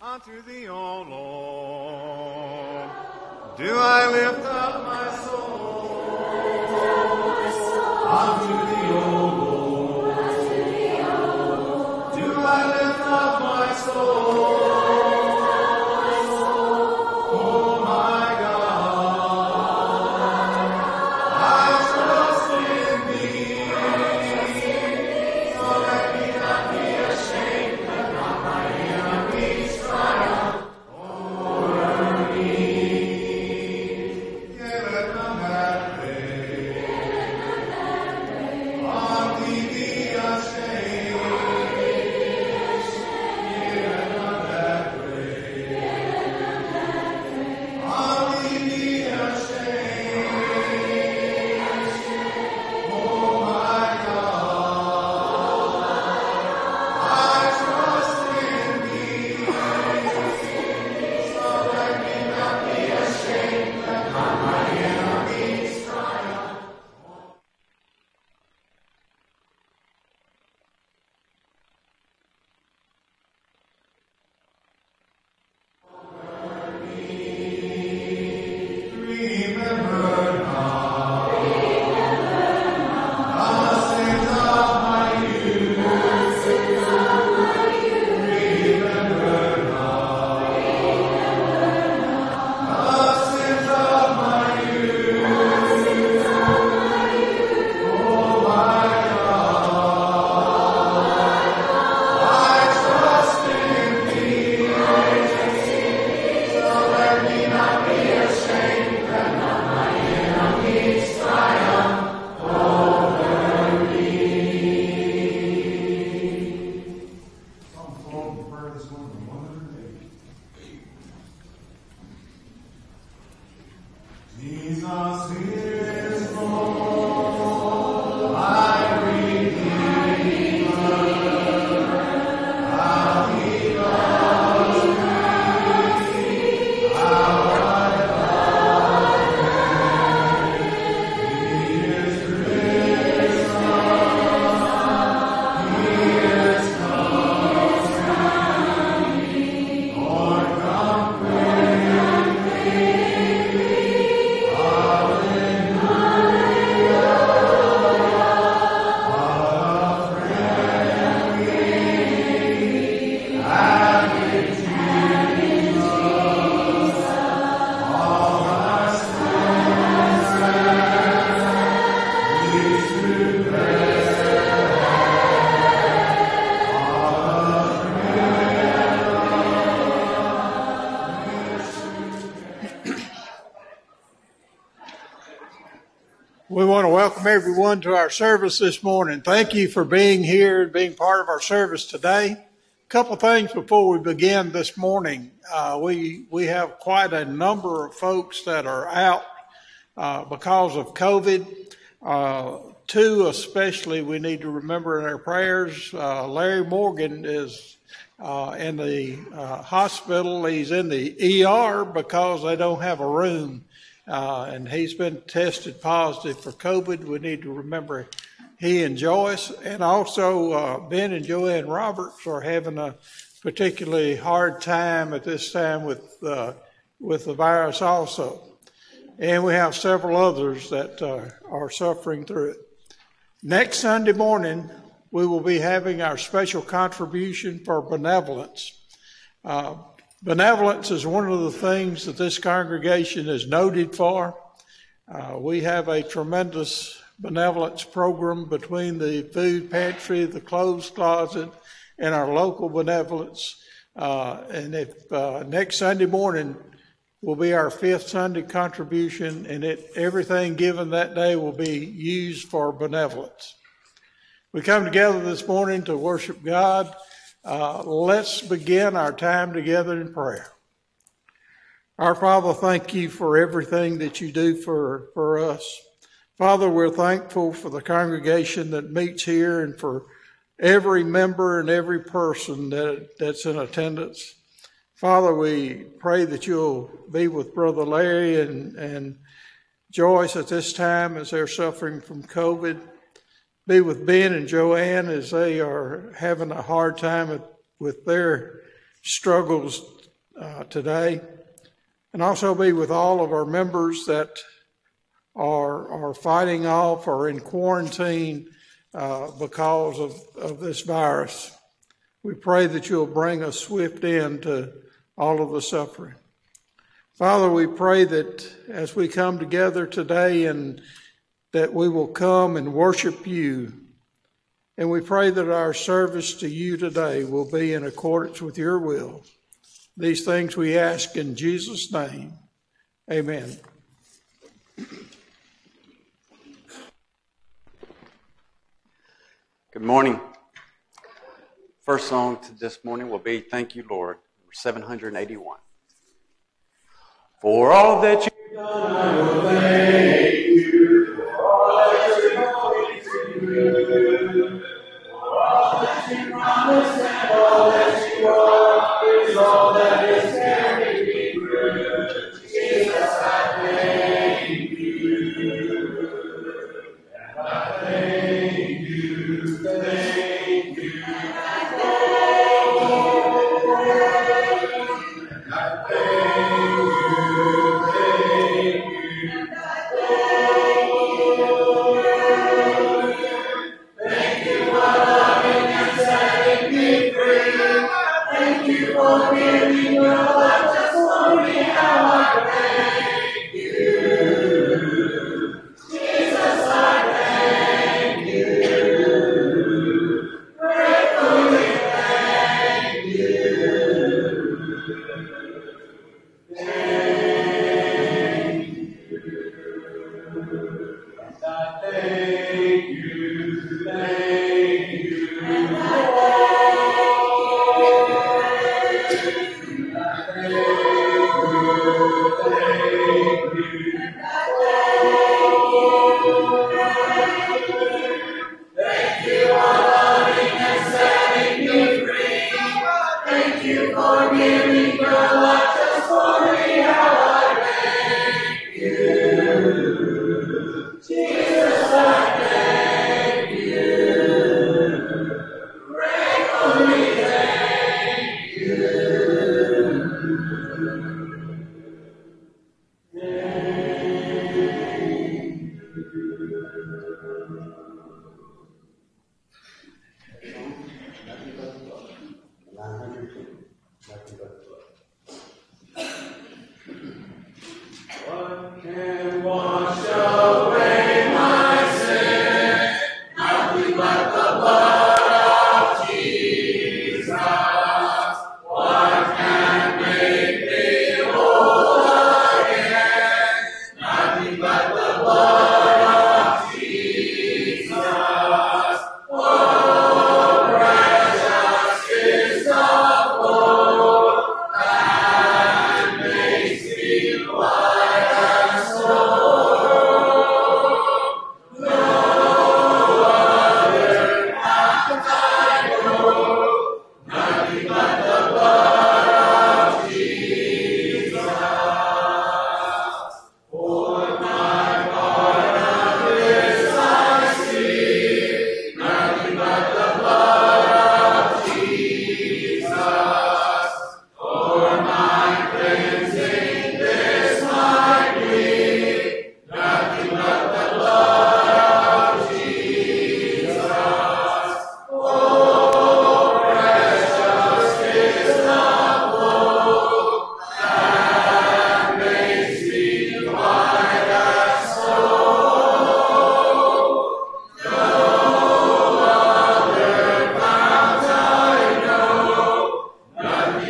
Unto thee, O Lord, do I lift up my everyone to our service this morning. Thank you for being here and being part of our service today. A couple things before we begin this morning. Uh, we we have quite a number of folks that are out uh, because of COVID. Uh, two especially we need to remember in our prayers. Uh, Larry Morgan is uh, in the uh, hospital. He's in the ER because they don't have a room. Uh, and he's been tested positive for COVID. We need to remember he and Joyce, and also uh, Ben and Joanne Roberts are having a particularly hard time at this time with uh, with the virus also. And we have several others that uh, are suffering through it. Next Sunday morning, we will be having our special contribution for benevolence. Benevolence is one of the things that this congregation is noted for. Uh, we have a tremendous benevolence program between the food pantry, the clothes closet, and our local benevolence. Uh, and if uh, next Sunday morning will be our fifth Sunday contribution, and it, everything given that day will be used for benevolence. We come together this morning to worship God. Uh, let's begin our time together in prayer. Our Father, thank you for everything that you do for, for us. Father, we're thankful for the congregation that meets here and for every member and every person that, that's in attendance. Father, we pray that you'll be with Brother Larry and, and Joyce at this time as they're suffering from COVID. Be with Ben and Joanne as they are having a hard time with their struggles uh, today. And also be with all of our members that are, are fighting off or in quarantine uh, because of, of this virus. We pray that you'll bring a swift end to all of the suffering. Father, we pray that as we come together today and that we will come and worship you. And we pray that our service to you today will be in accordance with your will. These things we ask in Jesus' name. Amen. Good morning. First song to this morning will be Thank You, Lord, 781. For all that you've done, I will thank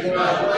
Amen.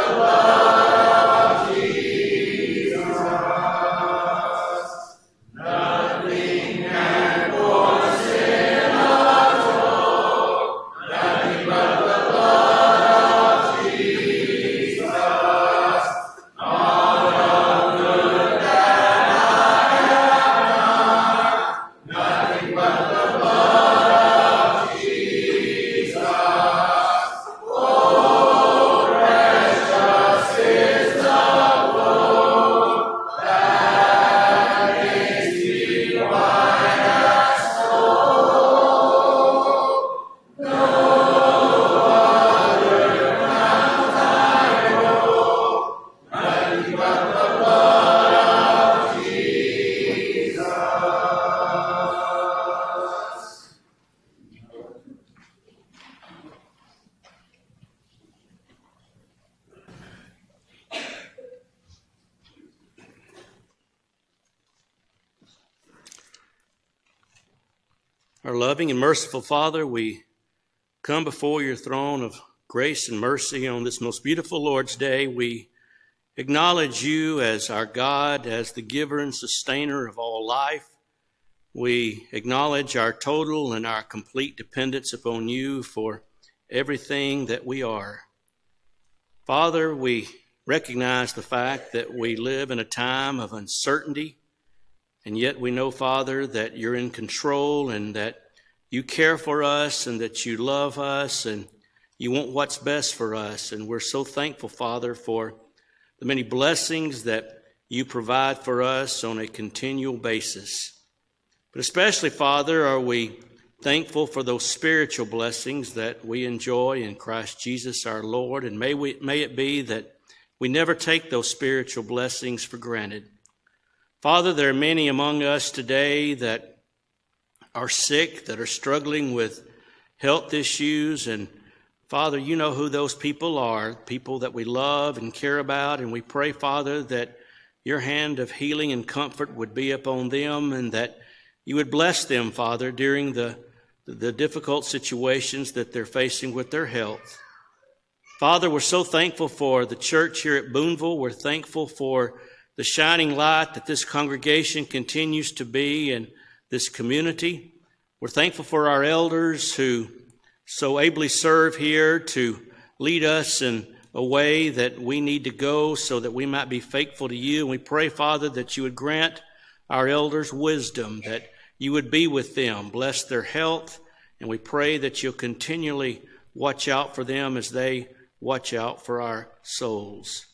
Merciful Father, we come before your throne of grace and mercy on this most beautiful Lord's Day. We acknowledge you as our God, as the giver and sustainer of all life. We acknowledge our total and our complete dependence upon you for everything that we are. Father, we recognize the fact that we live in a time of uncertainty, and yet we know, Father, that you're in control and that you care for us and that you love us and you want what's best for us. And we're so thankful, Father, for the many blessings that you provide for us on a continual basis. But especially, Father, are we thankful for those spiritual blessings that we enjoy in Christ Jesus our Lord. And may, we, may it be that we never take those spiritual blessings for granted. Father, there are many among us today that are sick, that are struggling with health issues. And Father, you know who those people are, people that we love and care about. And we pray, Father, that your hand of healing and comfort would be upon them and that you would bless them, Father, during the, the difficult situations that they're facing with their health. Father, we're so thankful for the church here at Boonville. We're thankful for the shining light that this congregation continues to be in this community. We're thankful for our elders who so ably serve here to lead us in a way that we need to go so that we might be faithful to you. And we pray, Father, that you would grant our elders wisdom, that you would be with them, bless their health, and we pray that you'll continually watch out for them as they watch out for our souls.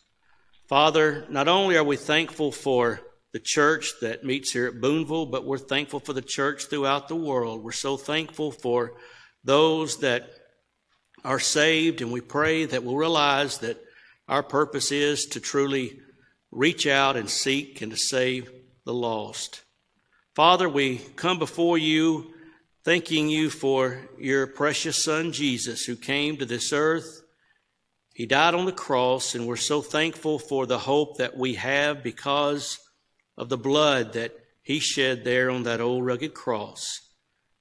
Father, not only are we thankful for the church that meets here at Boonville, but we're thankful for the church throughout the world. We're so thankful for those that are saved, and we pray that we'll realize that our purpose is to truly reach out and seek and to save the lost. Father, we come before you thanking you for your precious Son, Jesus, who came to this earth. He died on the cross, and we're so thankful for the hope that we have because of the blood that he shed there on that old rugged cross.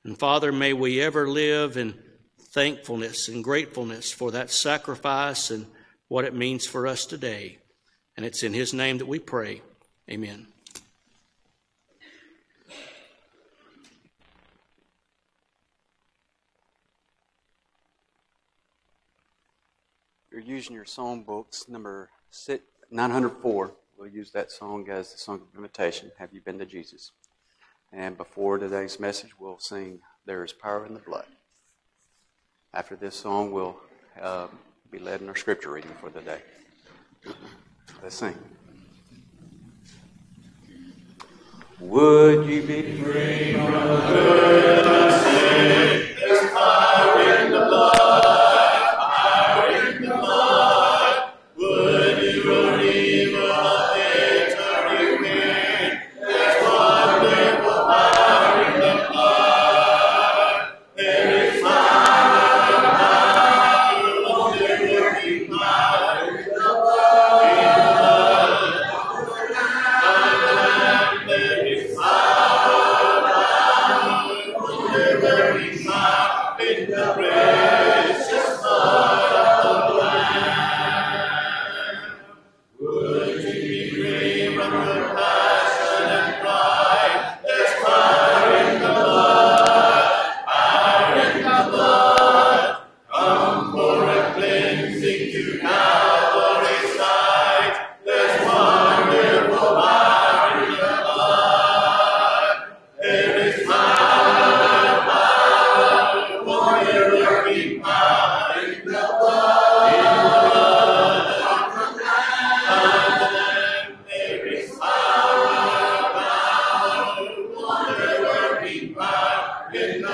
And Father, may we ever live in thankfulness and gratefulness for that sacrifice and what it means for us today. And it's in his name that we pray. Amen. you're using your song books, number 904, we'll use that song as the song of invitation, Have You Been to Jesus? And before today's message, we'll sing There is Power in the Blood. After this song, we'll uh, be led in our scripture reading for the day. Let's sing. Would you be free from the sin?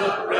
Yeah.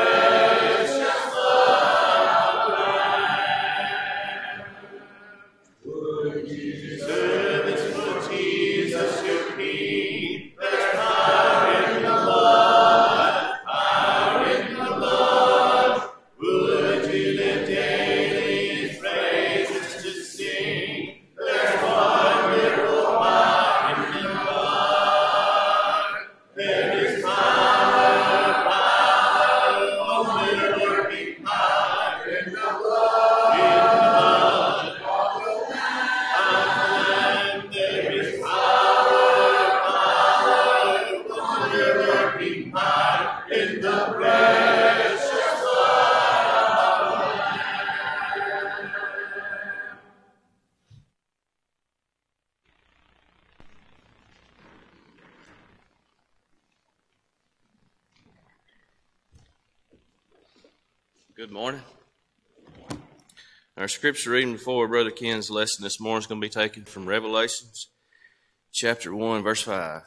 Scripture reading before Brother Ken's lesson this morning is going to be taken from Revelations chapter 1, verse 5.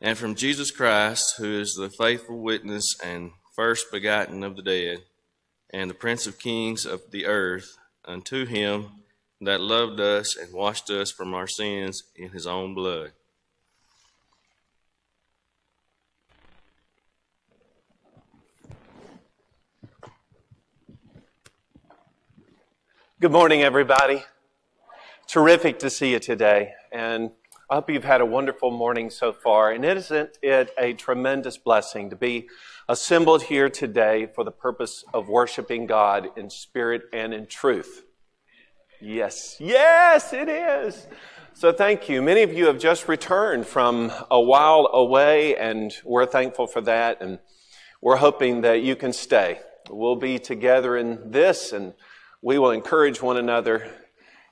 And from Jesus Christ, who is the faithful witness and first begotten of the dead, and the Prince of kings of the earth, unto him that loved us and washed us from our sins in his own blood. Good morning, everybody. Terrific to see you today. And I hope you've had a wonderful morning so far. And isn't it a tremendous blessing to be assembled here today for the purpose of worshiping God in spirit and in truth? Yes, yes, it is. So thank you. Many of you have just returned from a while away, and we're thankful for that. And we're hoping that you can stay. We'll be together in this, and we will encourage one another.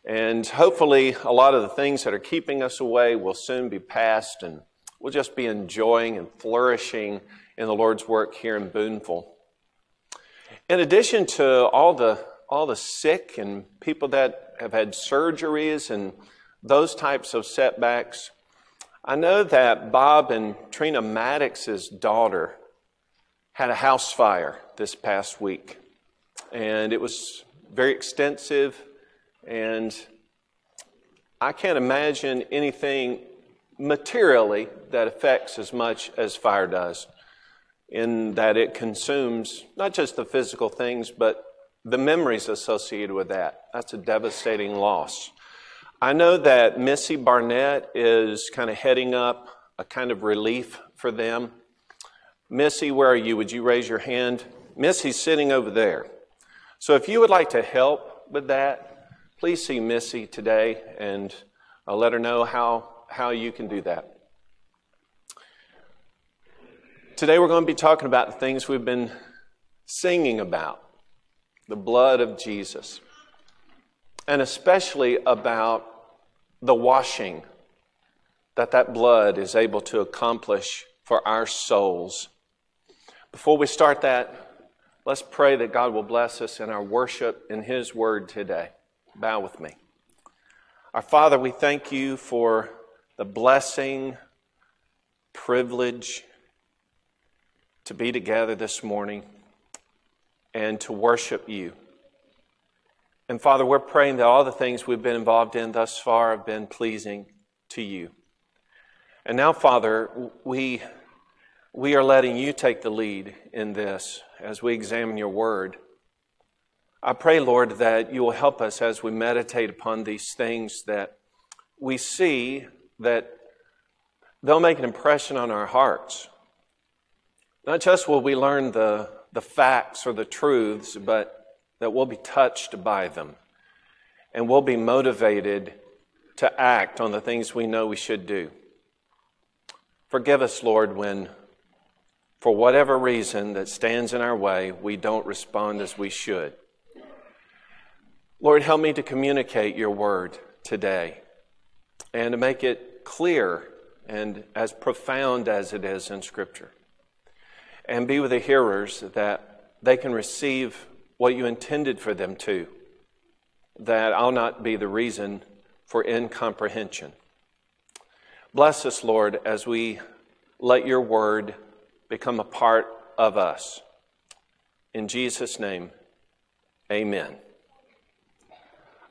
And hopefully, a lot of the things that are keeping us away will soon be past, and we'll just be enjoying and flourishing in the Lord's work here in Boonville. In addition to all the all the sick and people that have had surgeries and those types of setbacks. I know that Bob and Trina Maddox's daughter had a house fire this past week, and it was very extensive, and I can't imagine anything materially that affects as much as fire does, in that it consumes not just the physical things, but the memories associated with that. That's a devastating loss. I know that Missy Barnett is kind of heading up a kind of relief for them. Missy, where are you? Would you raise your hand? Missy's sitting over there. So if you would like to help with that, please see Missy today and I'll uh, let her know how, how you can do that. Today we're going to be talking about the things we've been singing about the blood of Jesus, and especially about the washing that that blood is able to accomplish for our souls. Before we start that, let's pray that God will bless us in our worship in His Word today. Bow with me. Our Father, we thank you for the blessing, privilege to be together this morning and to worship you. And Father, we're praying that all the things we've been involved in thus far have been pleasing to you. And now, Father, we, we are letting you take the lead in this as we examine your word. I pray, Lord, that you will help us as we meditate upon these things that we see that they'll make an impression on our hearts. Not just will we learn the the facts or the truths, but that we'll be touched by them and we'll be motivated to act on the things we know we should do. Forgive us, Lord, when, for whatever reason that stands in our way, we don't respond as we should. Lord, help me to communicate your word today and to make it clear and as profound as it is in Scripture and be with the hearers that they can receive what you intended for them to, that I'll not be the reason for incomprehension. Bless us, Lord, as we let your word become a part of us. In Jesus' name, amen.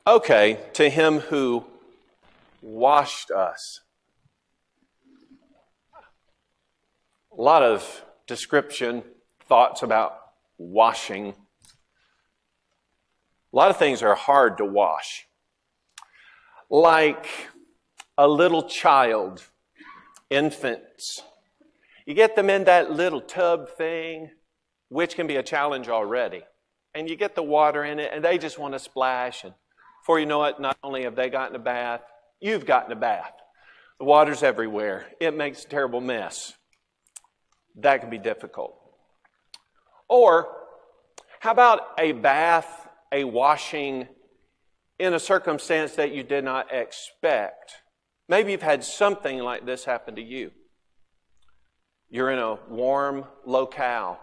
Okay, to him who washed us. A lot of description, thoughts about washing. A lot of things are hard to wash. Like a little child, infants. You get them in that little tub thing, which can be a challenge already. And you get the water in it, and they just want to splash. And before you know it, not only have they gotten a bath, you've gotten a bath. The water's everywhere. It makes a terrible mess that can be difficult. Or, how about a bath, a washing in a circumstance that you did not expect? Maybe you've had something like this happen to you. You're in a warm locale.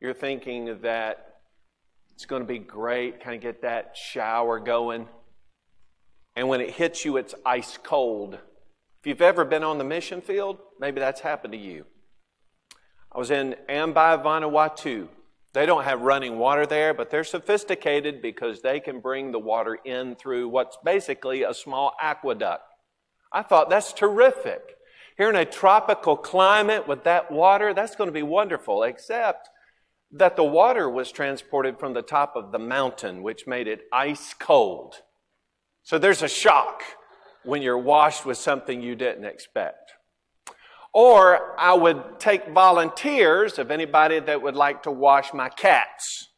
you're thinking that it's going to be great, kind of get that shower going. And when it hits you, it's ice cold. If you've ever been on the mission field, maybe that's happened to you. I was in Ambae, Vanuatu. They don't have running water there, but they're sophisticated because they can bring the water in through what's basically a small aqueduct. I thought that's terrific. Here in a tropical climate with that water, that's going to be wonderful, except that the water was transported from the top of the mountain, which made it ice cold. So there's a shock when you're washed with something you didn't expect. Or I would take volunteers of anybody that would like to wash my cats.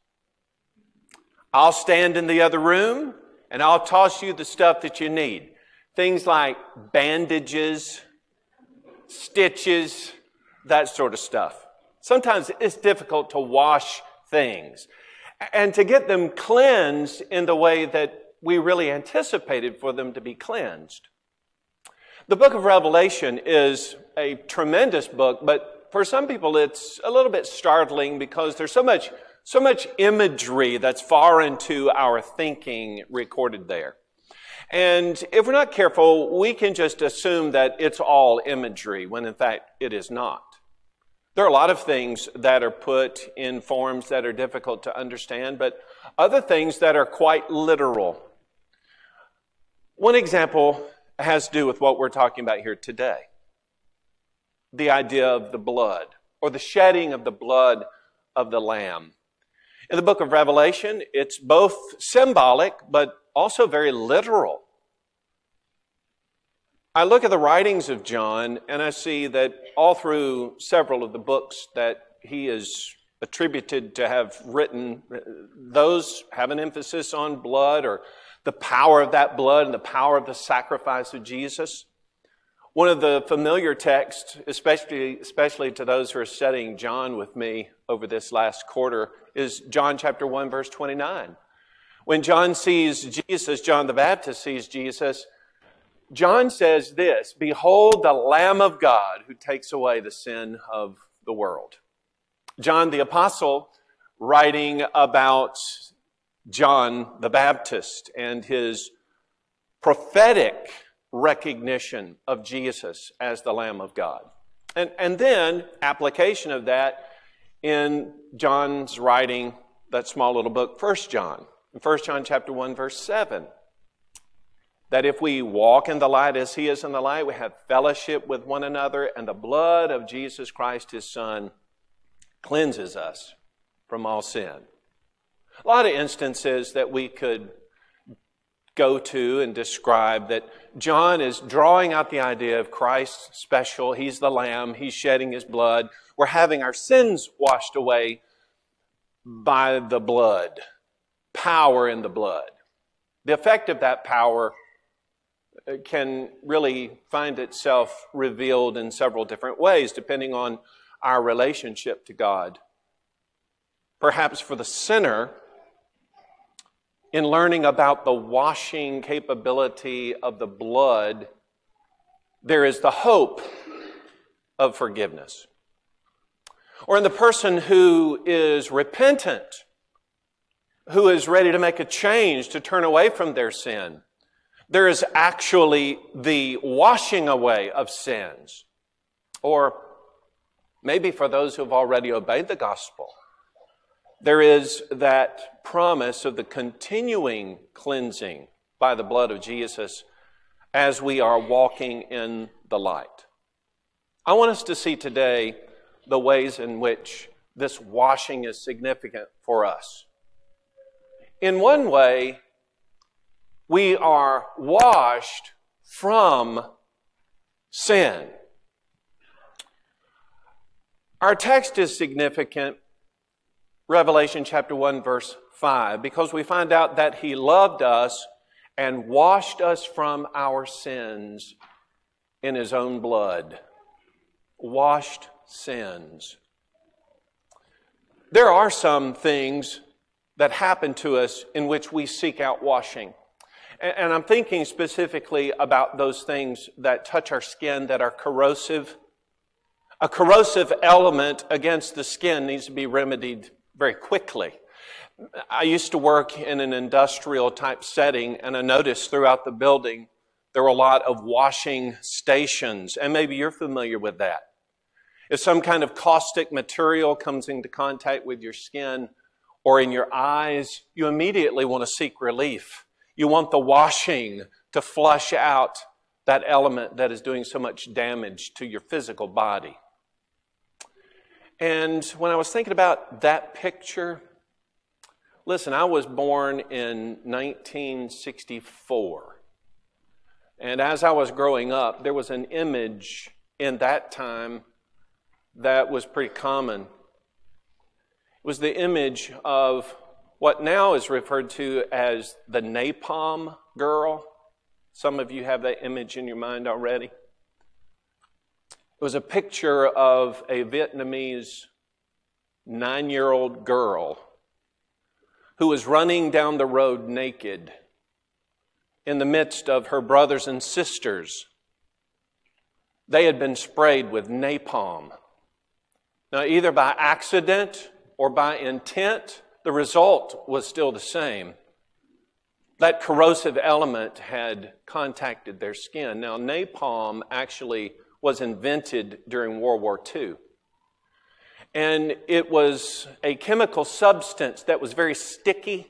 I'll stand in the other room and I'll toss you the stuff that you need. Things like bandages, stitches, that sort of stuff. Sometimes it's difficult to wash things and to get them cleansed in the way that we really anticipated for them to be cleansed. The book of Revelation is a tremendous book, but for some people it's a little bit startling because there's so much, so much imagery that's foreign to our thinking recorded there. And if we're not careful, we can just assume that it's all imagery when in fact it is not. There are a lot of things that are put in forms that are difficult to understand, but other things that are quite literal. One example has to do with what we're talking about here today the idea of the blood, or the shedding of the blood of the Lamb. In the book of Revelation, it's both symbolic, but also very literal. I look at the writings of John and I see that all through several of the books that he is attributed to have written, those have an emphasis on blood or the power of that blood and the power of the sacrifice of Jesus. One of the familiar texts, especially, especially to those who are studying John with me over this last quarter, is John chapter 1, verse 29. When John sees Jesus, John the Baptist sees Jesus, John says this Behold the Lamb of God who takes away the sin of the world. John the Apostle, writing about John the Baptist and his prophetic recognition of Jesus as the Lamb of God. And, and then application of that in John's writing that small little book, First John. In 1 John chapter 1, verse 7. That if we walk in the light as he is in the light, we have fellowship with one another, and the blood of Jesus Christ, his Son, cleanses us from all sin. A lot of instances that we could go to and describe that John is drawing out the idea of Christ special. He's the Lamb, He's shedding His blood. We're having our sins washed away by the blood, power in the blood. The effect of that power can really find itself revealed in several different ways, depending on our relationship to God. Perhaps for the sinner, in learning about the washing capability of the blood, there is the hope of forgiveness. Or in the person who is repentant, who is ready to make a change, to turn away from their sin, there is actually the washing away of sins. Or maybe for those who have already obeyed the gospel, there is that promise of the continuing cleansing by the blood of Jesus as we are walking in the light. I want us to see today the ways in which this washing is significant for us. In one way, we are washed from sin. Our text is significant Revelation chapter 1, verse 5, because we find out that He loved us and washed us from our sins in His own blood. Washed sins. There are some things that happen to us in which we seek out washing. And I'm thinking specifically about those things that touch our skin that are corrosive A corrosive element against the skin needs to be remedied very quickly. I used to work in an industrial type setting, and I noticed throughout the building there were a lot of washing stations, and maybe you're familiar with that. If some kind of caustic material comes into contact with your skin or in your eyes, you immediately want to seek relief. You want the washing to flush out that element that is doing so much damage to your physical body. And when I was thinking about that picture, listen, I was born in 1964. And as I was growing up, there was an image in that time that was pretty common. It was the image of what now is referred to as the napalm girl. Some of you have that image in your mind already. It was a picture of a Vietnamese nine year old girl who was running down the road naked in the midst of her brothers and sisters. They had been sprayed with napalm. Now, either by accident or by intent, the result was still the same. That corrosive element had contacted their skin. Now, napalm actually was invented during World War II. And it was a chemical substance that was very sticky.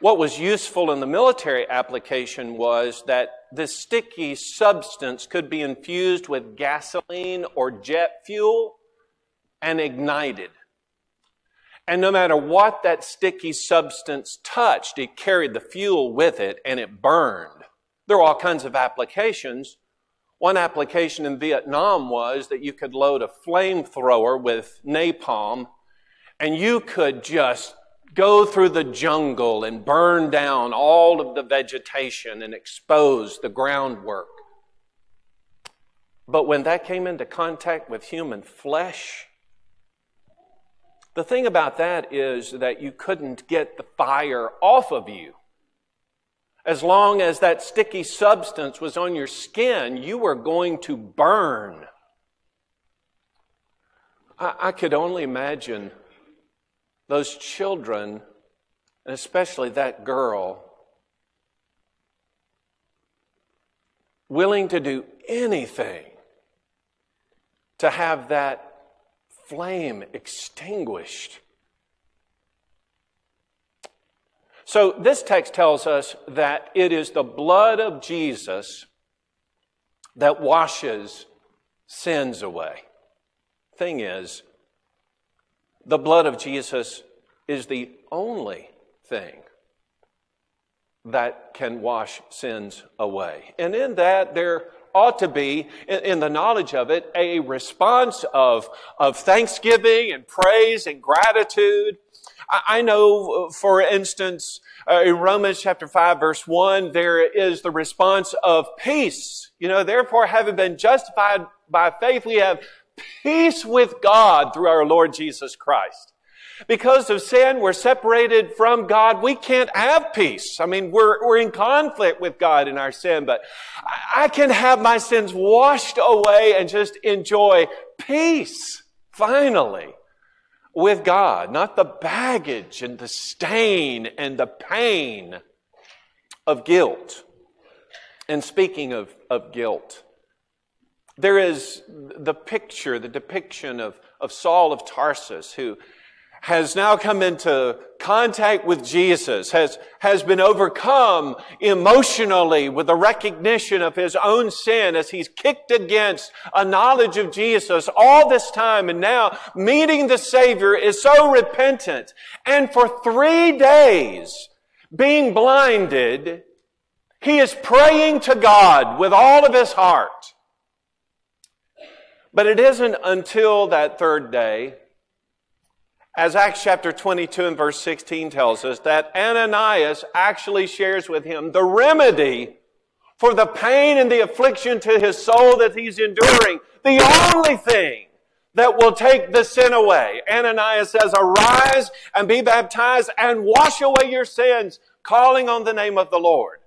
What was useful in the military application was that this sticky substance could be infused with gasoline or jet fuel and ignited. And no matter what that sticky substance touched, it carried the fuel with it and it burned. There were all kinds of applications. One application in Vietnam was that you could load a flamethrower with napalm and you could just go through the jungle and burn down all of the vegetation and expose the groundwork. But when that came into contact with human flesh, the thing about that is that you couldn't get the fire off of you. As long as that sticky substance was on your skin, you were going to burn. I, I could only imagine those children, and especially that girl, willing to do anything to have that flame extinguished. So, this text tells us that it is the blood of Jesus that washes sins away. Thing is, the blood of Jesus is the only thing that can wash sins away. And in that, there ought to be, in, the knowledge of it, a response of, of thanksgiving and praise and gratitude. I, know, for instance, uh, in Romans chapter 5 verse 1, there is the response of peace. You know, therefore having been justified by faith, we have peace with God through our Lord Jesus Christ. Because of sin, we're separated from God. We can't have peace. I mean, we're, we're in conflict with God in our sin, but I can have my sins washed away and just enjoy peace, finally, with God. Not the baggage and the stain and the pain of guilt. And speaking of, of guilt, there is the picture, the depiction of, of Saul of Tarsus, who has now come into contact with Jesus, has, has been overcome emotionally with the recognition of his own sin as he's kicked against a knowledge of Jesus all this time and now meeting the Savior is so repentant. And for three days, being blinded, he is praying to God with all of his heart. But it isn't until that third day as Acts chapter 22 and verse 16 tells us, that Ananias actually shares with him the remedy for the pain and the affliction to his soul that he's enduring. The only thing that will take the sin away. Ananias says, arise and be baptized and wash away your sins, calling on the name of the Lord.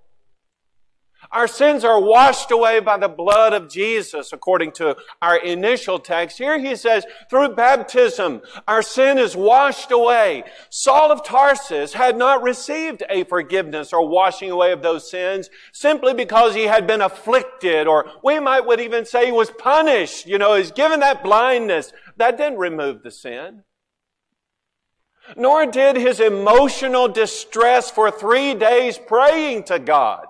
Our sins are washed away by the blood of Jesus, according to our initial text. Here he says, through baptism, our sin is washed away. Saul of Tarsus had not received a forgiveness or washing away of those sins simply because he had been afflicted, or we might would even say he was punished. You know, he's given that blindness. That didn't remove the sin nor did his emotional distress for three days praying to God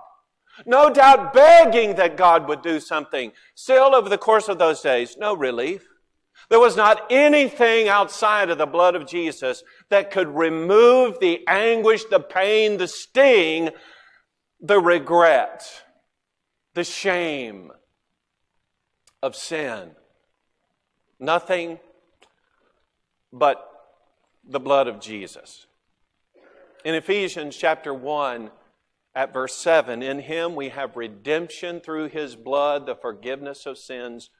no doubt begging that God would do something. Still, over the course of those days, no relief. There was not anything outside of the blood of Jesus that could remove the anguish, the pain, the sting, the regret, the shame of sin. Nothing but the blood of Jesus. In Ephesians chapter 1, at verse 7 In him we have redemption through his blood, the forgiveness of sins,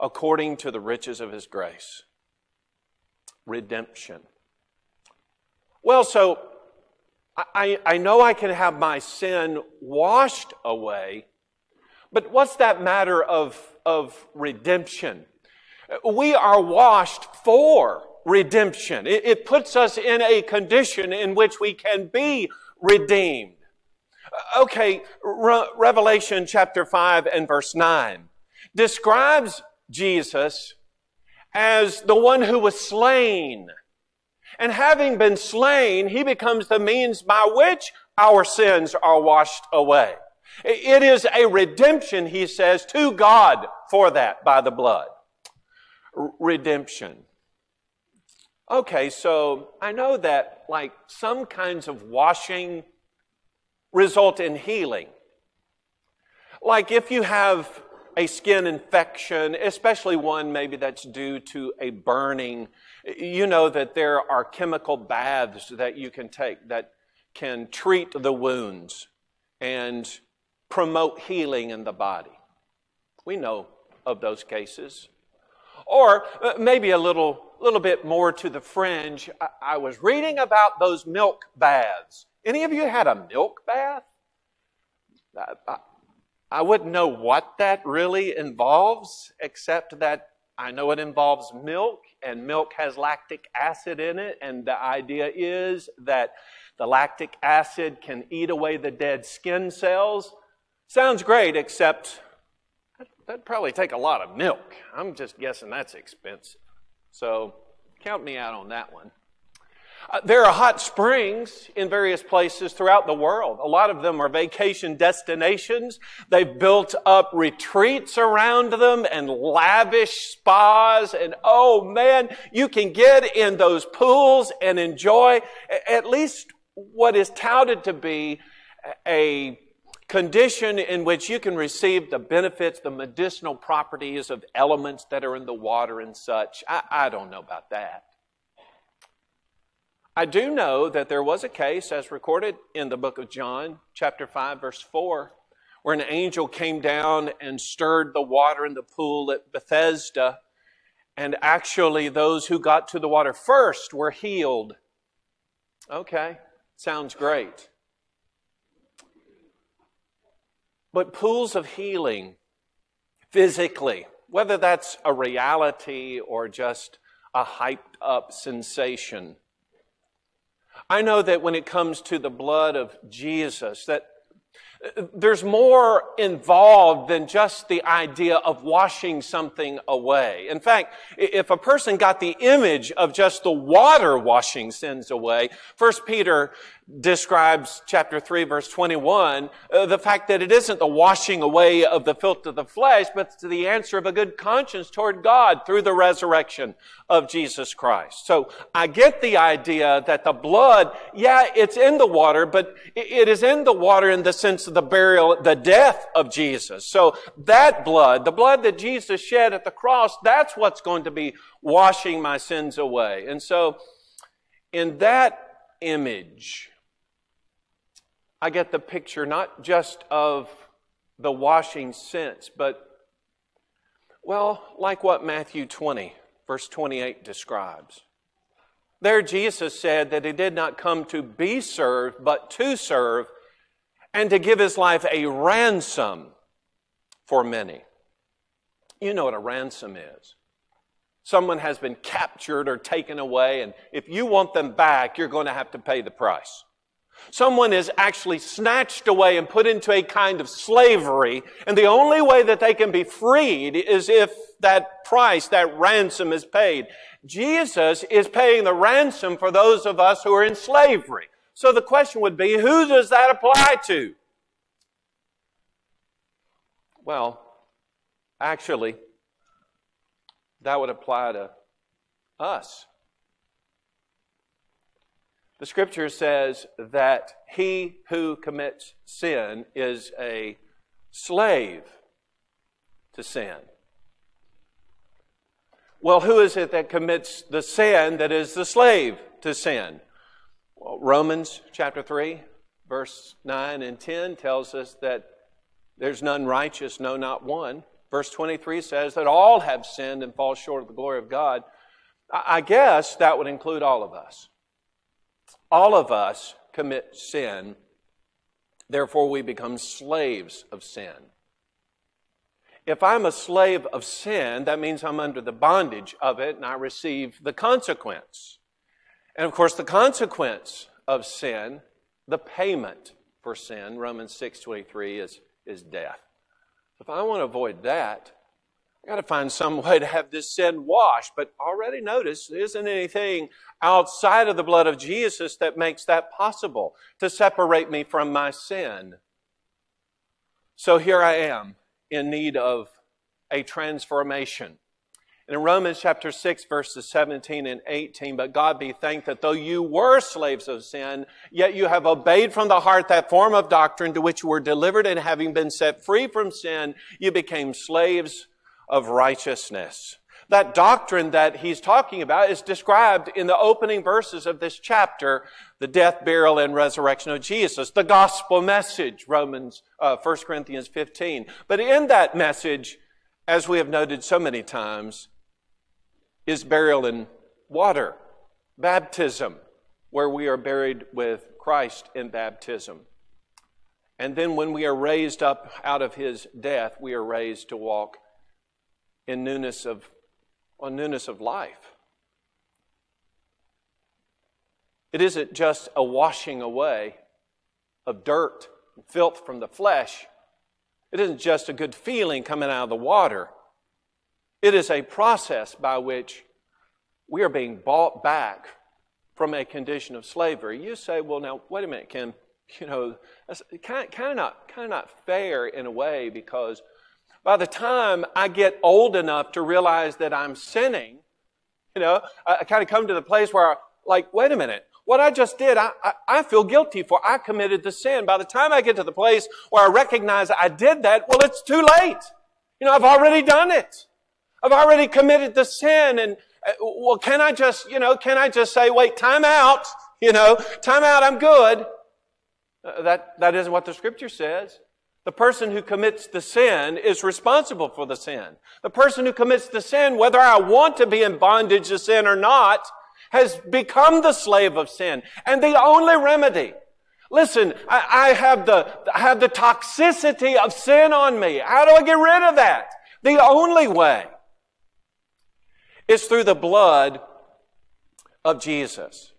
according to the riches of his grace. Redemption. Well, so I, I know I can have my sin washed away, but what's that matter of, of redemption? We are washed for redemption. It, it puts us in a condition in which we can be redeemed. Okay, Re- Revelation chapter 5 and verse 9 describes Jesus as the one who was slain. And having been slain, he becomes the means by which our sins are washed away. It is a redemption, he says, to God for that by the blood. Redemption. Okay, so I know that like some kinds of washing result in healing. Like if you have a skin infection, especially one maybe that's due to a burning, you know that there are chemical baths that you can take that can treat the wounds and promote healing in the body. We know of those cases. Or uh, maybe a little, little bit more to the fringe. I, was reading about those milk baths. Any of you had a milk bath? I wouldn't know what that really involves, except that I know it involves milk, and milk has lactic acid in it, and the idea is that the lactic acid can eat away the dead skin cells. Sounds great, except that'd probably take a lot of milk. I'm just guessing that's expensive. So count me out on that one. Uh, there are hot springs in various places throughout the world. A lot of them are vacation destinations. They've built up retreats around them and lavish spas. And oh man, you can get in those pools and enjoy at least what is touted to be a condition in which you can receive the benefits, the medicinal properties of elements that are in the water and such. I, I don't know about that. I do know that there was a case, as recorded in the book of John, chapter 5, verse 4, where an angel came down and stirred the water in the pool at Bethesda. And actually, those who got to the water first were healed. Okay, sounds great. But pools of healing, physically, whether that's a reality or just a hyped up sensation, I know that when it comes to the blood of Jesus, that uh, there's more involved than just the idea of washing something away. In fact, if a person got the image of just the water washing sins away, First Peter describes chapter 3 verse 21 uh, the fact that it isn't the washing away of the filth of the flesh but it's the answer of a good conscience toward god through the resurrection of jesus christ. So i get the idea that the blood yeah it's in the water but it is in the water in the sense of the burial the death of jesus. So that blood the blood that jesus shed at the cross that's what's going to be washing my sins away. And so in that image I get the picture not just of the washing sense, but, well, like what Matthew 20, verse 28 describes. There, Jesus said that he did not come to be served, but to serve and to give his life a ransom for many. You know what a ransom is. Someone has been captured or taken away, and if you want them back, you're going to have to pay the price. Someone is actually snatched away and put into a kind of slavery, and the only way that they can be freed is if that price, that ransom is paid. Jesus is paying the ransom for those of us who are in slavery. So the question would be, who does that apply to? Well, actually, that would apply to us. The scripture says that he who commits sin is a slave to sin. Well, who is it that commits the sin that is the slave to sin? Well, Romans chapter 3, verse 9 and 10 tells us that there's none righteous, no, not one. Verse 23 says that all have sinned and fall short of the glory of God. I guess that would include all of us. All of us commit sin, therefore, we become slaves of sin. If I'm a slave of sin, that means I'm under the bondage of it and I receive the consequence. And of course, the consequence of sin, the payment for sin, Romans 6:23 is, is death. If I want to avoid that, I got to find some way to have this sin washed. But already notice there isn't anything outside of the blood of Jesus that makes that possible to separate me from my sin. So here I am in need of a transformation. And in Romans chapter 6, verses 17 and 18, but God be thanked that though you were slaves of sin, yet you have obeyed from the heart that form of doctrine to which you were delivered, and having been set free from sin, you became slaves of righteousness. That doctrine that he's talking about is described in the opening verses of this chapter, the death, burial, and resurrection of Jesus, the gospel message, Romans, uh, 1 Corinthians 15. But in that message, as we have noted so many times, is burial in water, baptism, where we are buried with Christ in baptism. And then when we are raised up out of his death, we are raised to walk in newness of, on newness of life. It isn't just a washing away of dirt and filth from the flesh. It isn't just a good feeling coming out of the water. It is a process by which we are being bought back from a condition of slavery. You say, well, now, wait a minute, Ken. You know, that's kind kind of not, kind of not fair in a way because by the time I get old enough to realize that I'm sinning, you know, I, I kind of come to the place where, like, wait a minute, what I just did, I, I, I, feel guilty for. I committed the sin. By the time I get to the place where I recognize I did that, well, it's too late. You know, I've already done it. I've already committed the sin and, uh, well, can I just, you know, can I just say, wait, time out, you know, time out, I'm good. Uh, that, that isn't what the scripture says. The person who commits the sin is responsible for the sin. The person who commits the sin, whether I want to be in bondage to sin or not, has become the slave of sin. And the only remedy, listen, I, I have the, I have the toxicity of sin on me. How do I get rid of that? The only way is through the blood of Jesus.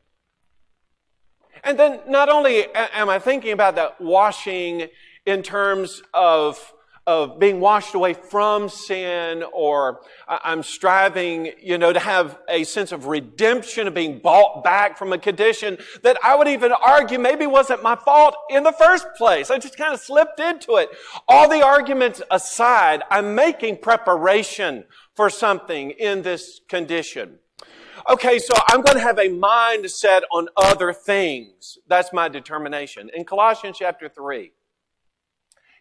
And then not only am I thinking about that washing in terms of, of being washed away from sin or I'm striving, you know, to have a sense of redemption of being bought back from a condition that I would even argue maybe wasn't my fault in the first place. I just kind of slipped into it. All the arguments aside, I'm making preparation for something in this condition. Okay, so I'm going to have a mind set on other things. That's my determination. In Colossians chapter 3,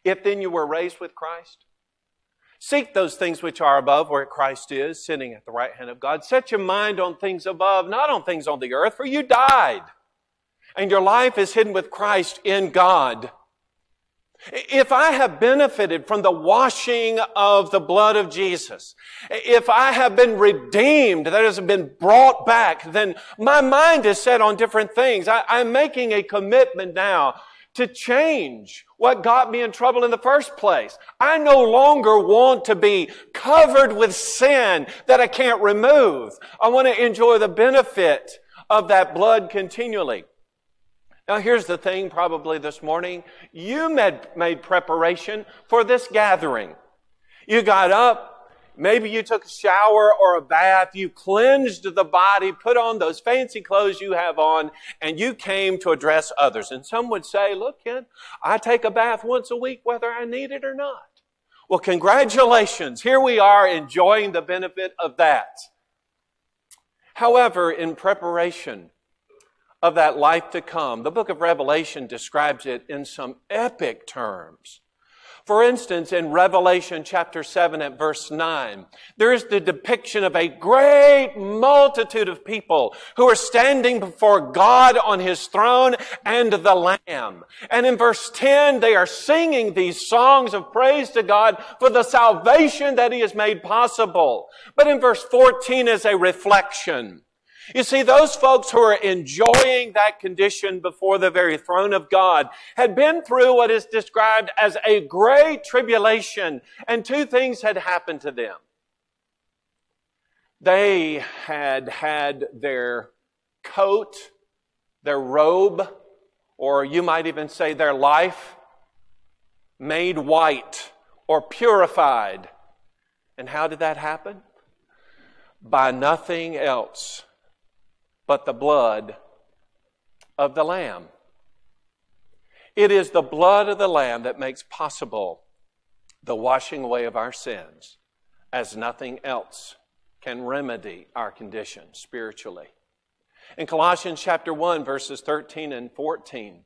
if then you were raised with Christ, seek those things which are above where Christ is, sitting at the right hand of God. Set your mind on things above, not on things on the earth, for you died. And your life is hidden with Christ in God. If I have benefited from the washing of the blood of Jesus, if I have been redeemed, that has been brought back, then my mind is set on different things. I, am making a commitment now to change what got me in trouble in the first place. I no longer want to be covered with sin that I can't remove. I want to enjoy the benefit of that blood continually. Now, here's the thing probably this morning. You made, made preparation for this gathering. You got up, Maybe you took a shower or a bath, you cleansed the body, put on those fancy clothes you have on, and you came to address others. And some would say, look, kid, I take a bath once a week whether I need it or not. Well, congratulations. Here we are enjoying the benefit of that. However, in preparation of that life to come, the book of Revelation describes it in some epic terms. For instance, in Revelation chapter 7 at verse 9, there is the depiction of a great multitude of people who are standing before God on his throne and the Lamb. And in verse 10, they are singing these songs of praise to God for the salvation that he has made possible. But in verse 14 is a reflection. You see, those folks who are enjoying that condition before the very throne of God had been through what is described as a great tribulation, and two things had happened to them. They had had their coat, their robe, or you might even say their life made white or purified. And how did that happen? By nothing else but the blood of the Lamb. It is the blood of the Lamb that makes possible the washing away of our sins, as nothing else can remedy our condition spiritually. In Colossians chapter 1, verses 13 and 14,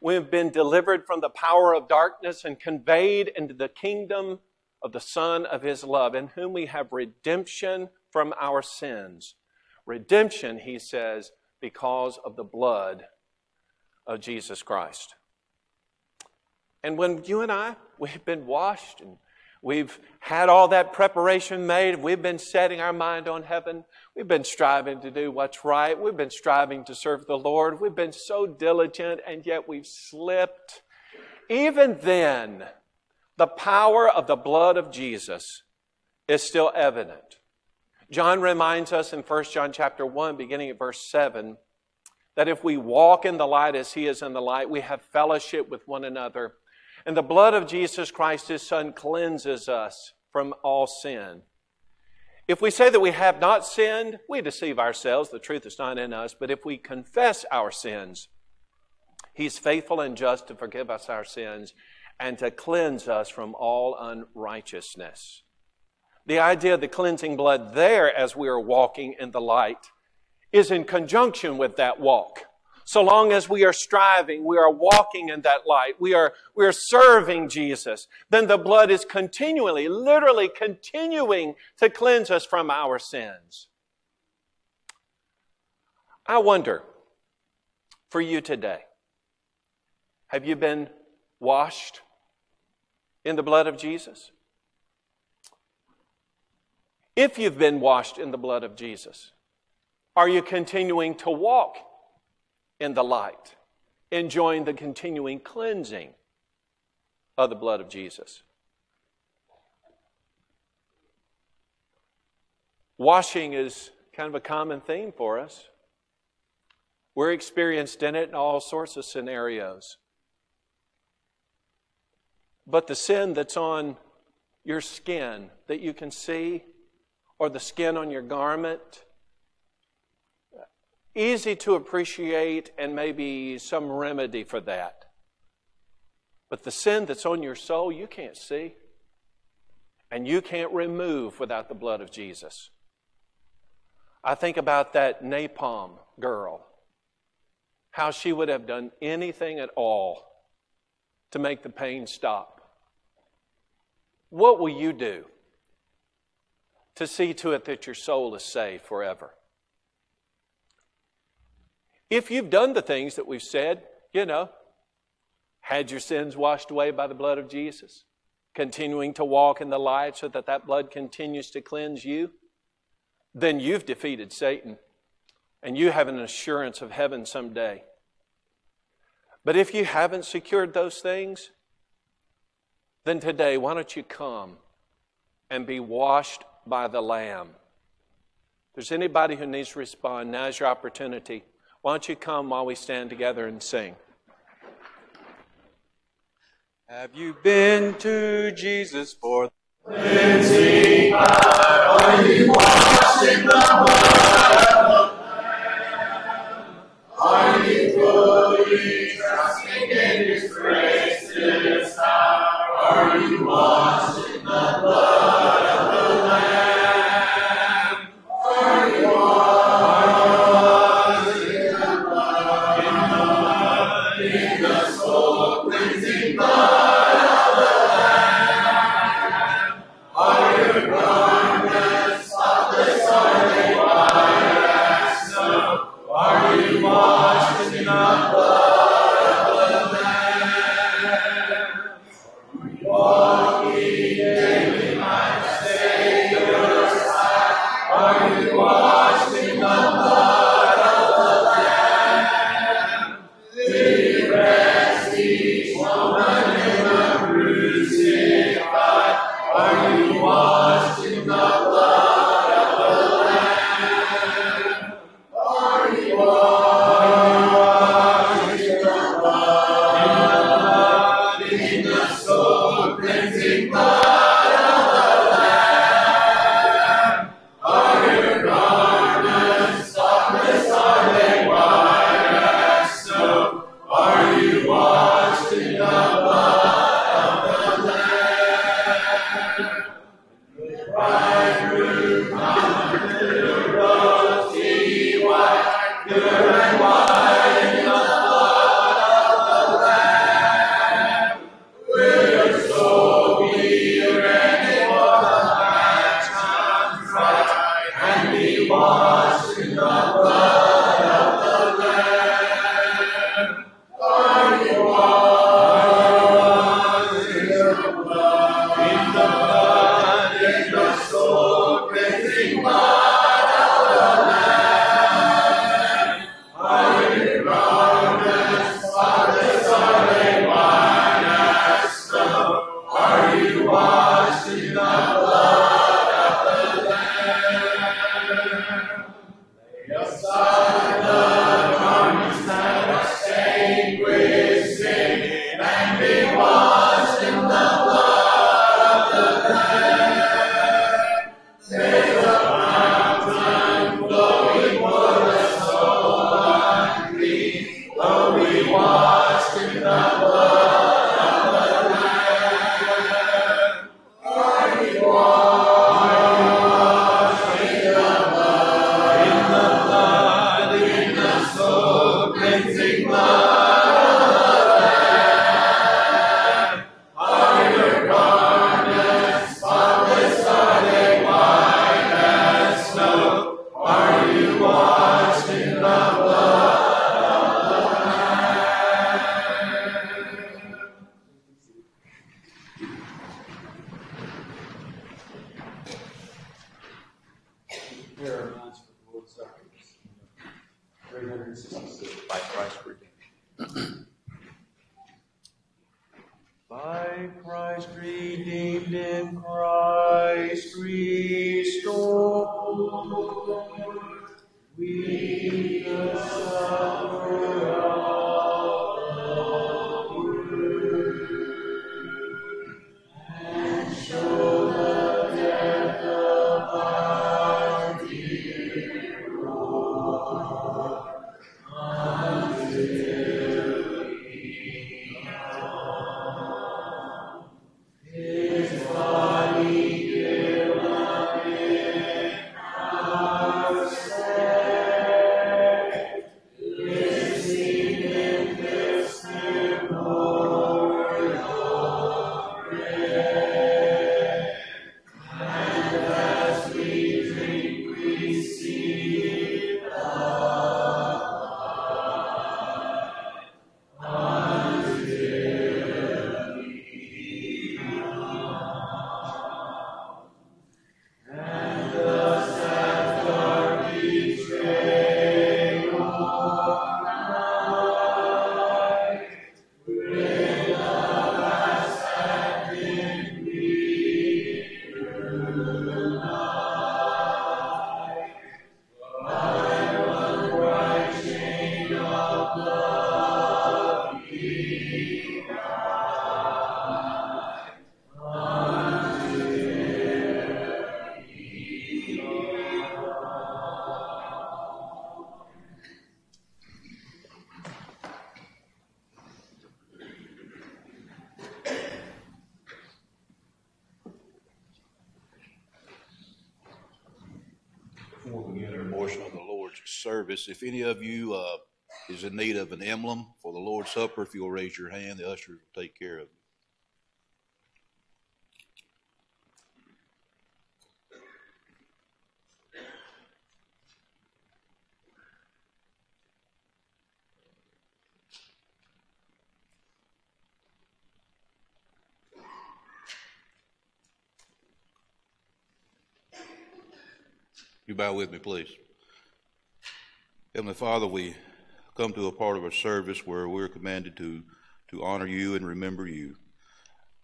we have been delivered from the power of darkness and conveyed into the kingdom of the Son of His love, in whom we have redemption from our sins Redemption, he says, because of the blood of Jesus Christ. And when you and I, we've been washed and we've had all that preparation made, we've been setting our mind on heaven, we've been striving to do what's right, we've been striving to serve the Lord, we've been so diligent, and yet we've slipped. Even then, the power of the blood of Jesus is still evident. John reminds us in 1 John chapter 1, beginning at verse 7, that if we walk in the light as he is in the light, we have fellowship with one another. And the blood of Jesus Christ, his son, cleanses us from all sin. If we say that we have not sinned, we deceive ourselves. The truth is not in us. But if we confess our sins, he's faithful and just to forgive us our sins and to cleanse us from all unrighteousness. The idea of the cleansing blood there as we are walking in the light is in conjunction with that walk. So long as we are striving, we are walking in that light, we are, we are serving Jesus, then the blood is continually, literally continuing to cleanse us from our sins. I wonder, for you today, have you been washed in the blood of Jesus? If you've been washed in the blood of Jesus, are you continuing to walk in the light, enjoying the continuing cleansing of the blood of Jesus? Washing is kind of a common theme for us. We're experienced in it in all sorts of scenarios. But the sin that's on your skin that you can see or the skin on your garment. Easy to appreciate and maybe some remedy for that. But the sin that's on your soul, you can't see. And you can't remove without the blood of Jesus. I think about that napalm girl, how she would have done anything at all to make the pain stop. What will you do? To see to it that your soul is saved forever. If you've done the things that we've said, you know, had your sins washed away by the blood of Jesus, continuing to walk in the light so that that blood continues to cleanse you, then you've defeated Satan and you have an assurance of heaven someday. But if you haven't secured those things, then today, why don't you come and be washed by the Lamb? If there's anybody who needs to respond, now's your opportunity. Why don't you come while we stand together and sing? Have you been to Jesus for Here service. If any of you uh, is in need of an emblem for the Lord's Supper, if you'll raise your hand, the ushers will take care of you. You bow with me, please. Heavenly Father, we come to a part of our service where we're commanded to, to honor you and remember you.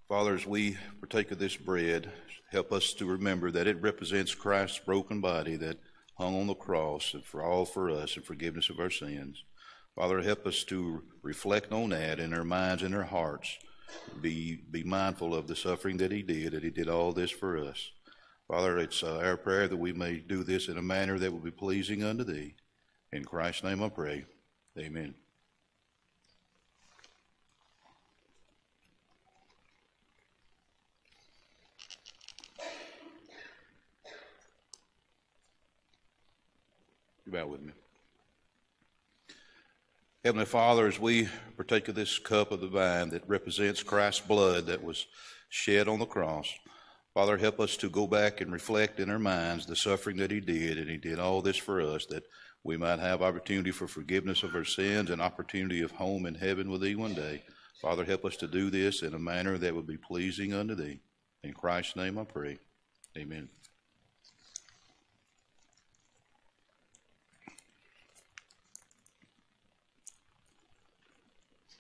Father, as we partake of this bread, help us to remember that it represents Christ's broken body that hung on the cross and for all for us and forgiveness of our sins. Father, help us to reflect on that in our minds and our hearts. Be, be mindful of the suffering that he did, that he did all this for us. Father, it's uh, our prayer that we may do this in a manner that will be pleasing unto thee. In Christ's name I pray. Amen. You bow with me. Heavenly Father, as we partake of this cup of the vine that represents Christ's blood that was shed on the cross, Father, help us to go back and reflect in our minds the suffering that He did, and He did all this for us that we might have opportunity for forgiveness of our sins and opportunity of home in heaven with Thee one day. Father, help us to do this in a manner that would be pleasing unto Thee. In Christ's name I pray. Amen.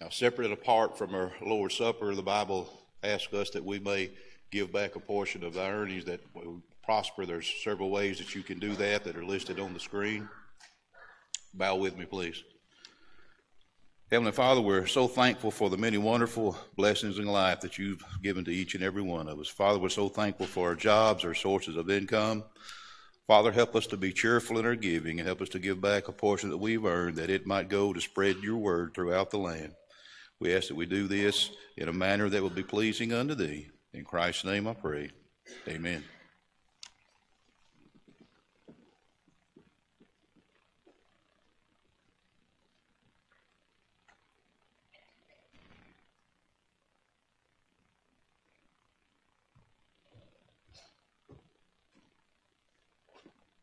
Now, separate and apart from our Lord's Supper, the Bible asks us that we may give back a portion of our earnings that prosper. There's several ways that you can do that that are listed on the screen. Bow with me, please. Heavenly Father, we're so thankful for the many wonderful blessings in life that you've given to each and every one of us. Father, we're so thankful for our jobs, our sources of income. Father, help us to be cheerful in our giving and help us to give back a portion that we've earned that it might go to spread your word throughout the land. We ask that we do this in a manner that will be pleasing unto thee. In Christ's name I pray. Amen.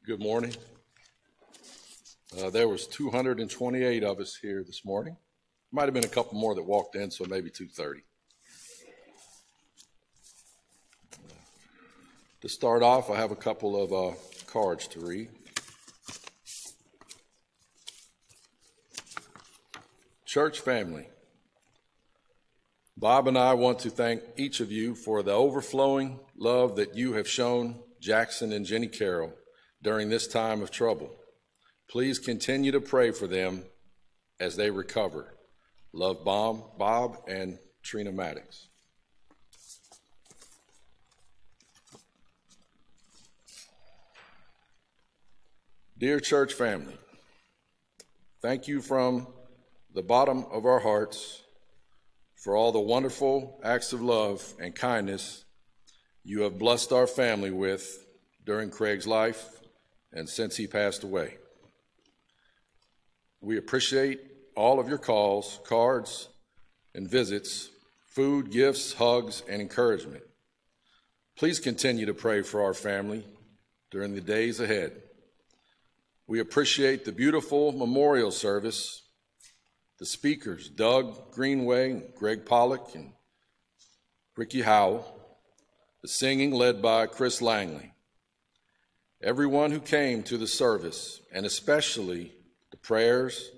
Good morning. Uh, there was 228 of us here this morning. Might have been a couple more that walked in, so maybe 230. To start off, I have a couple of uh, cards to read. Church family, Bob and I want to thank each of you for the overflowing love that you have shown Jackson and Jenny Carroll during this time of trouble. Please continue to pray for them as they recover. Love Bob, Bob and Trina Maddox. Dear church family, thank you from the bottom of our hearts for all the wonderful acts of love and kindness you have blessed our family with during Craig's life and since he passed away. We appreciate all of your calls, cards, and visits, food, gifts, hugs, and encouragement. Please continue to pray for our family during the days ahead. We appreciate the beautiful memorial service, the speakers, Doug Greenway, Greg Pollock, and Ricky Howell, the singing led by Chris Langley. Everyone who came to the service, and especially the prayers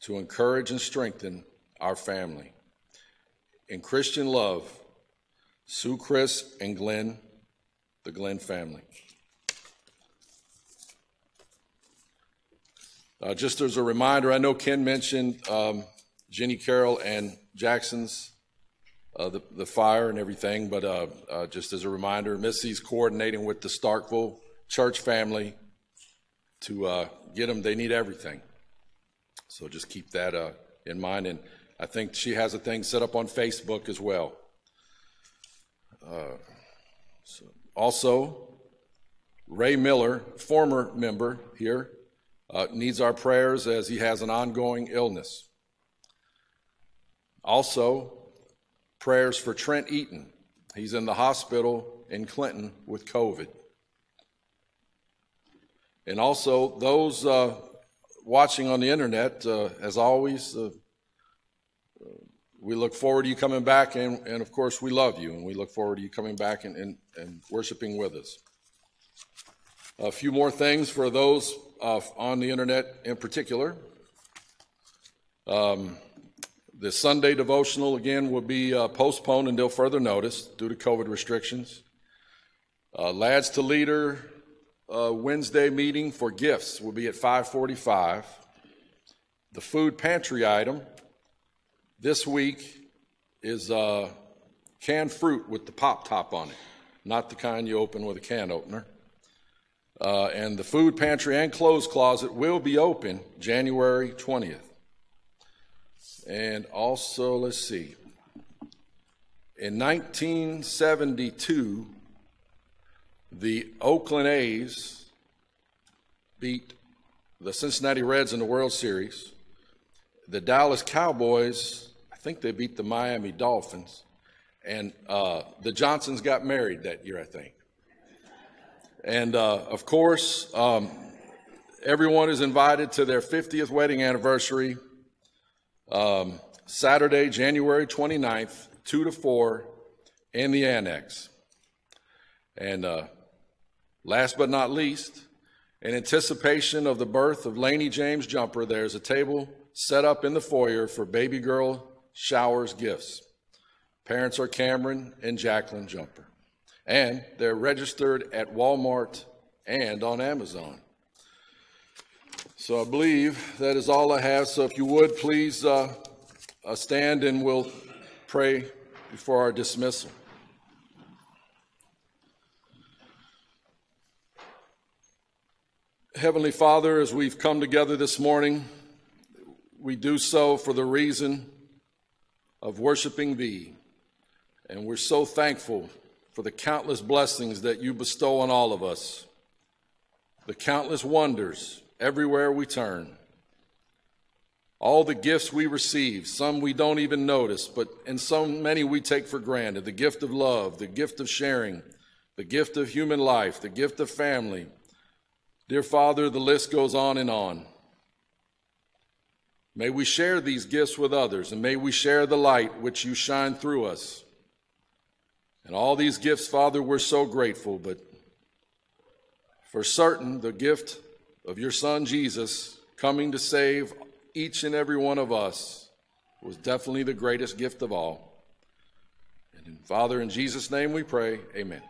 to encourage and strengthen our family. In Christian love, Sue, Chris, and Glenn, the Glenn family. Uh, just as a reminder, I know Ken mentioned um, Jenny Carroll and Jackson's, uh, the, the fire and everything, but uh, uh just as a reminder, Missy's coordinating with the Starkville church family to uh, get them, they need everything. So just keep that uh, in mind. And I think she has a thing set up on Facebook as well. so also, Ray Miller, former member here, uh, needs our prayers as he has an ongoing illness. Also, prayers for Trent Eaton. He's in the hospital in Clinton with COVID. And also, those uh, watching on the internet, uh, as always, uh, we look forward to you coming back, and, and of course, we love you, and we look forward to you coming back and, and, and worshiping with us. A few more things for those uh, on the internet in particular. Um, the Sunday devotional again will be uh, postponed until further notice due to COVID restrictions. Uh, Lads to Leader uh, Wednesday meeting for gifts will be at 5:45. The food pantry item this week is uh, canned fruit with the pop top on it, not the kind you open with a can opener. Uh, and the food pantry and clothes closet will be open January 20th. And also, let's see, in 1972, the Oakland A's beat the Cincinnati Reds in the World Series. The Dallas Cowboys, I think they beat the Miami Dolphins. And uh, the Johnsons got married that year, I think. And uh, of course, um, everyone is invited to their 50th wedding anniversary um, Saturday, January 29th, 2 to 4 in the annex. And uh, last but not least, in anticipation of the birth of Laney James Jumper, there's a table set up in the foyer for baby girl showers gifts. Parents are Cameron and Jacqueline Jumper. And they're registered at Walmart and on Amazon. So I believe that is all I have. So if you would, please uh, uh, stand and we'll pray before our dismissal. Heavenly Father, as we've come together this morning, we do so for the reason of worshiping Thee. And we're so thankful for the countless blessings that you bestow on all of us, the countless wonders everywhere we turn, all the gifts we receive, some we don't even notice, but in so many we take for granted the gift of love, the gift of sharing, the gift of human life, the gift of family Dear Father, the list goes on and on. May we share these gifts with others, and may we share the light which you shine through us. And all these gifts, Father, we're so grateful, but for certain, the gift of your Son Jesus coming to save each and every one of us was definitely the greatest gift of all. And Father, in Jesus' name we pray, amen.